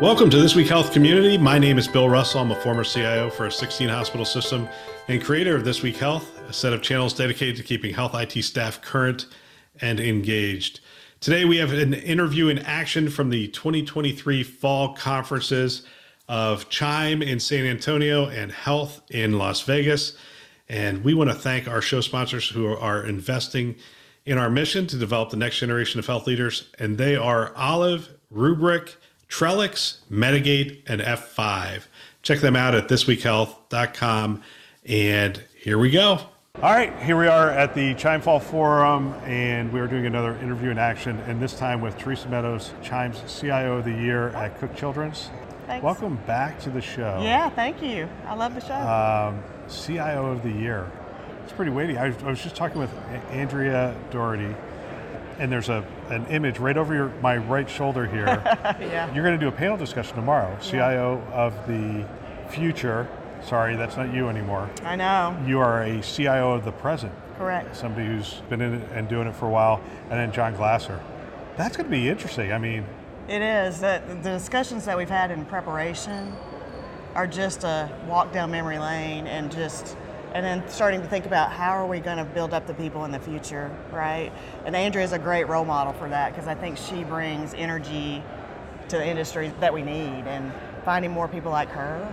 Welcome to This Week Health Community. My name is Bill Russell. I'm a former CIO for a 16 hospital system and creator of This Week Health, a set of channels dedicated to keeping health IT staff current and engaged. Today, we have an interview in action from the 2023 fall conferences of Chime in San Antonio and HLTH in Las Vegas. And we want to thank our show sponsors who are investing in our mission to develop the next generation of health leaders. And they are Olive, Rubrik, Trellix, Medigate, and F5. Check them out at thisweekhealth.com. And here we go. All right, here we are at the Chime Fall Forum, and we are doing another interview in action, and this time with Theresa Meadows, Chime's CIO of the Year at Cook Children's. Thanks. Welcome back to the show. Yeah, thank you. I love the show. Um, CIO of the Year. It's pretty weighty. I, I was just talking with Andrea Doherty, and there's a an image right over your my right shoulder here. yeah. You're going to do a panel discussion tomorrow. CIO of the future. Sorry, that's not you anymore. I know. You are a CIO of the present. Correct. Somebody who's been in it and doing it for a while, and then John Glaser. That's going to be interesting. I mean, It is. The, the discussions that we've had in preparation are just a walk down memory lane and just and then starting to think about how are we going to build up the people in the future, right? And Andrea is a great role model for that because I think she brings energy to the industry that we need and finding more people like her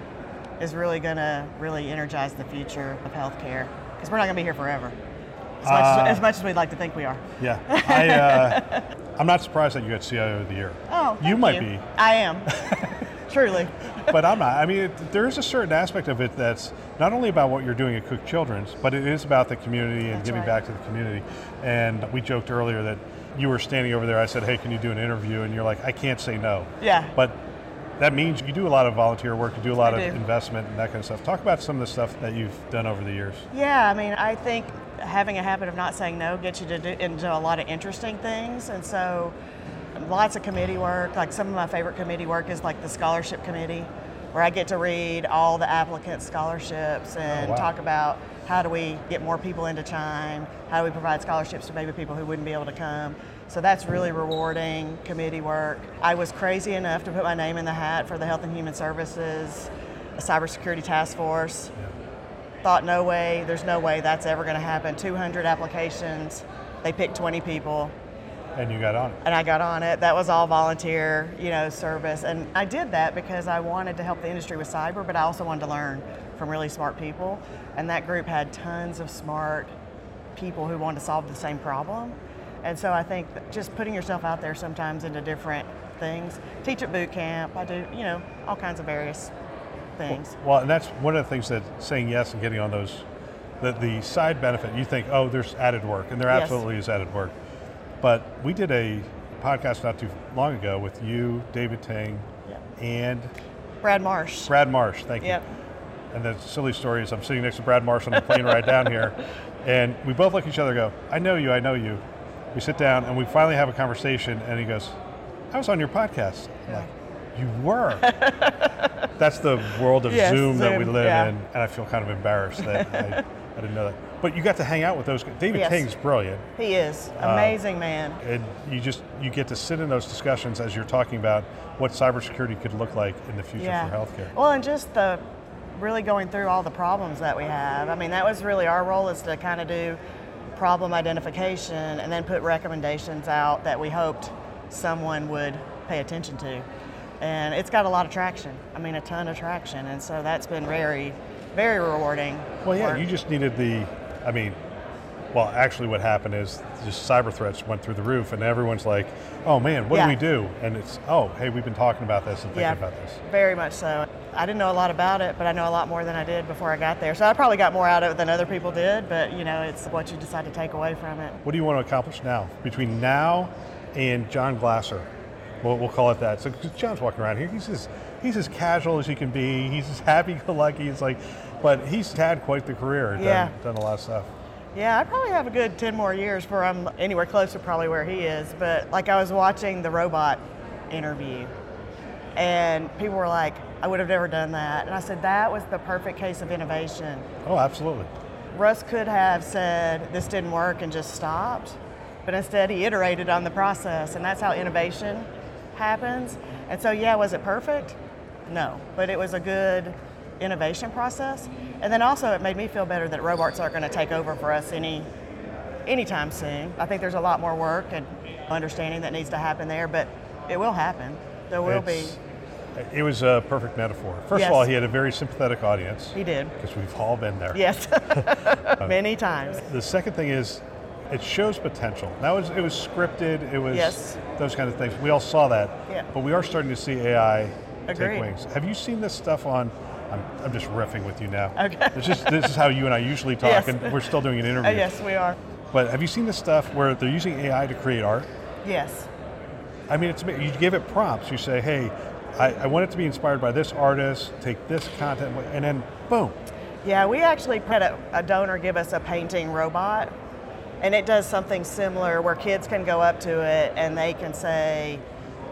is really going to really energize the future of healthcare because we're not going to be here forever. As much, Uh, as, as much as we'd like to think we are. yeah, I, uh, I'm not surprised that you got CIO of the year. Oh, you might you. be. I am. Truly. but I'm not. I mean, it, there is a certain aspect of it that's not only about what you're doing at Cook Children's, but it is about the community and That's giving right. back to the community. And we joked earlier that you were standing over there. I said, "Hey, can you do an interview?" And you're like, "I can't say no." Yeah. But that means you do a lot of volunteer work. You do a lot I of do. investment and that kind of stuff. Talk about some of the stuff that you've done over the years. Yeah, I mean, I think having a habit of not saying no gets you to do, into a lot of interesting things. And so lots of committee work. Like some of my favorite committee work is like the scholarship committee, where I get to read all the applicants' scholarships oh, and Oh, wow. talk about how do we get more people into Chime, how do we provide scholarships to maybe people who wouldn't be able to come. So that's really rewarding committee work. I was crazy enough to put my name in the hat for the Health and Human Services Cybersecurity Task Force thought no way there's no way that's ever going to happen 200 applications they picked 20 people And you got on it. and i got on it. That was all volunteer you know service. And i did that because i wanted to help the industry with cyber but i also wanted to learn from really smart people. And that group had tons of smart people who wanted to solve the same problem. And so i think just putting yourself out there sometimes into different things. Teach at boot camp. I do you know all kinds of various things. Well, and that's one of the things that saying yes and getting on those, the, the side benefit, you think, oh, there's added work, and there Yes. absolutely is added work. But we did a podcast not too long ago with you, David Ting, Yeah. and brad marsh Brad Marsh. Thank you. Yep. And the silly story is I'm sitting next to Brad Marsh on the plane ride down here, and we both look at each other and go, I know you, I know you. We sit down and we finally have a conversation, and he goes, I was on your podcast. I'm like, you were. That's the world of Yes, Zoom, that we live yeah. in, and I feel kind of embarrassed that I, I didn't know that. But you got to hang out with those guys. David Yes. Ting's brilliant, He is Uh, amazing man. and you just you get to sit in those discussions as you're talking about what cybersecurity could look like in the future Yeah. for healthcare. Well, and just the really going through all the problems that we have. I mean, that was really our role is to kind of do problem identification and then put recommendations out that we hoped someone would pay attention to. And it's got a lot of traction. I mean, a ton of traction, and so that's been very, very rewarding. Well, yeah, work. you just needed the. I mean, well, actually, what happened is just cyber threats went through the roof, and everyone's like, "Oh man, what Yeah. do we do?" And it's, "Oh, hey, we've been talking about this and thinking Yeah. about this." Very much so. I didn't know a lot about it, but I know a lot more than I did before I got there. So I probably got more out of it than other people did, but you know, it's what you decide to take away from it. What do you want to accomplish now between now and John Glaser? We'll, we'll call it that. So John's walking around here. He's as he's as casual as he can be. He's as happy-go-lucky. It's like, but he's had quite the career. and Yeah. Done, done a lot of stuff. Yeah, I probably have a good 10 more years before I'm anywhere close to probably where he is. But like I was watching the robot interview, and people were like, I would have never done that. And I said, that was the perfect case of innovation. Oh, absolutely. Russ could have said, this didn't work and just stopped, but instead he iterated on the process. And that's how innovation happens. And so, yeah, was it perfect? No, but it was a good innovation process. And then also, it made me feel better that robots aren't going to take over for us any anytime soon. I think there's a lot more work and understanding that needs to happen there, but it will happen. There will It's- be. It was a perfect metaphor. First Yes. of all, he had a very sympathetic audience. He did. Because we've all been there. Yes, many times. The second thing is, it shows potential. Now it was, it was scripted. It was Yes. those kind of things. We all saw that. Yeah. But we are starting to see AI Agreed. take wings. Have you seen this stuff on? I'm, I'm just riffing with you now. Okay. This is this is how you and I usually talk, Yes. and we're still doing an Uh, interview. yes, we are. But have you seen this stuff where they're using AI to create art? Yes. I mean, it's you give it prompts. You say, "Hey, I, I want it to be inspired by this artist. Take this content, and then boom, Yeah, we actually had a, a donor give us a painting robot, and it does something similar where kids can go up to it and they can say,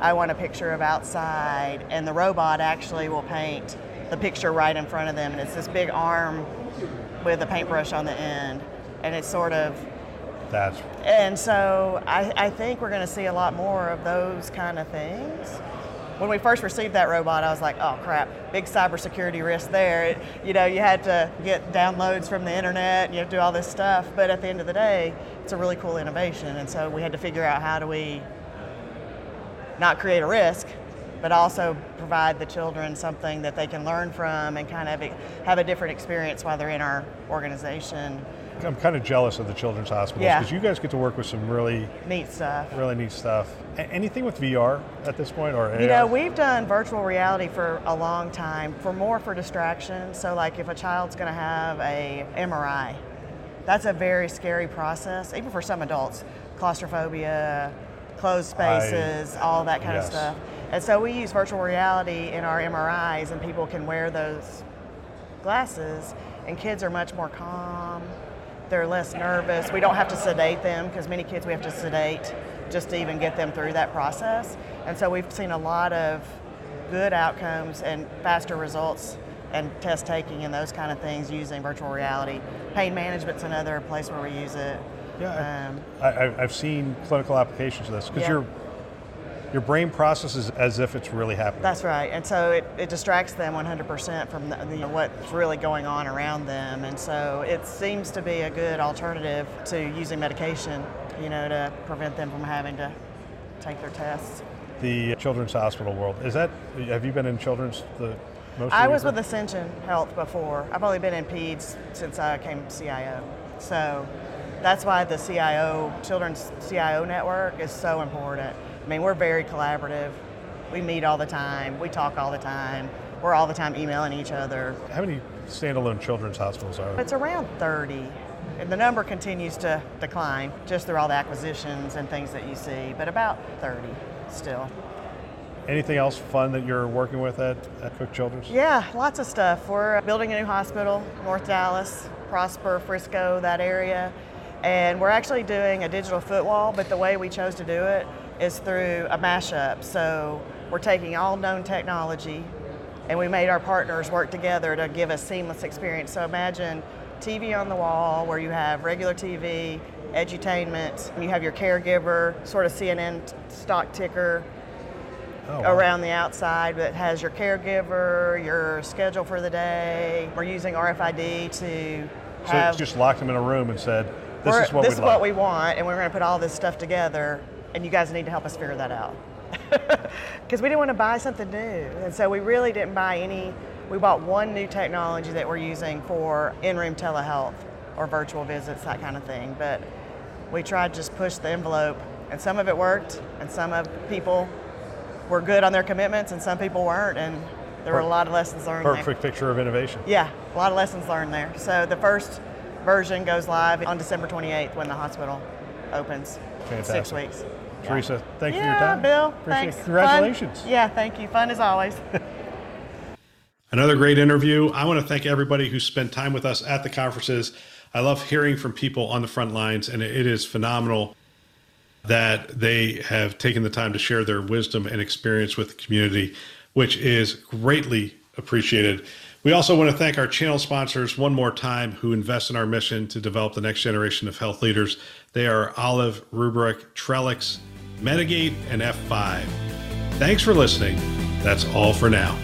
I want a picture of outside, and the robot actually will paint the picture right in front of them, and it's this big arm with a paintbrush on the end, and it's sort of that's and so I, I think we're going to see a lot more of those kind of things. When we first received that robot, I was like, oh crap, big cybersecurity risk there. It, you know, you had to get downloads from the internet, and you have to do all this stuff. But at the end of the day, it's a really cool innovation. And so we had to figure out how do we not create a risk, but also provide the children something that they can learn from and kind of have a different experience while they're in our organization. I'm kind of jealous of the children's hospitals Yeah. because you guys get to work with some really, Neat stuff. really neat stuff. A- anything with VR at this point, or You know, we've done virtual reality for a long time, for more for distraction. So, like if a child's going to have a MRI, that's a very scary process, even for some adults. Claustrophobia, closed I- spaces, all that kind yes. of stuff. And so we use virtual reality in our MRIs, and people can wear those glasses, and kids are much more calm. They're less nervous. We don't have to sedate them because many kids we have to sedate just to even get them through that process. And so we've seen a lot of good outcomes and faster results and test taking and those kind of things using virtual reality. Pain management's another place where we use it. Yeah, Um, I, I've seen clinical applications of this because Yeah. your your brain processes as if it's really happening. That's right, and so it, it distracts them 100% from the, the, what's really going on around them, and so it seems to be a good alternative to using medication, you know, to prevent them from having to take their tests. the children's hospital world is that? Have you been in children's the most? I was with Ascension Health before. I've only been in peds since I came CIO, so that's why the CIO Children's CIO network is so important. I mean, we're very collaborative. We meet all the time. We talk all the time. We're all the time emailing each other. How many standalone children's hospitals are there? It's around 30. And the number continues to decline just through all the acquisitions and things that you see, but about 30 still. Anything else fun that you're working with at, at Cook Children's? Yeah, lots of stuff. We're building a new hospital, North Dallas, Prosper, Frisco, that area. And we're actually doing a digital foot wall, but the way we chose to do it is through a mashup. So we're taking all known technology and we made our partners work together to give a seamless experience. So imagine TV on the wall where you have regular TV, edutainment, you have your caregiver, sort of CNN stock ticker, Oh, wow. around the outside that has your caregiver, your schedule for the day. We're using RFID to So have. it's just locked them in a room and said, "This is what this is like." what we want, and we're going to put all this stuff together, and you guys need to help us figure that out. Because we didn't want to buy something new, and so we really didn't buy any. We bought one new technology that we're using for in-room telehealth or virtual visits, that kind of thing. But we tried to just push the envelope, and some of it worked, and some of people were good on their commitments, and some people weren't, and there were a lot of lessons learned there. Perfect picture of innovation. Yeah, a lot of lessons learned there. So the first version goes live on December 28th when the hospital opens. Six Fantastic. Weeks. Theresa, thank you for your time. Bill. Appreciate thanks. it. Congratulations. Fun. Yeah, thank you. Fun as always. Another great interview. I want to thank everybody who spent time with us at the conferences. I love hearing from people on the front lines, and it is phenomenal that they have taken the time to share their wisdom and experience with the community, which is greatly appreciated. We also want to thank our channel sponsors one more time who invest in our mission to develop the next generation of health leaders. They are Olive, Rubrik, Trellix, Medigate, and F5. Thanks for listening. That's all for now.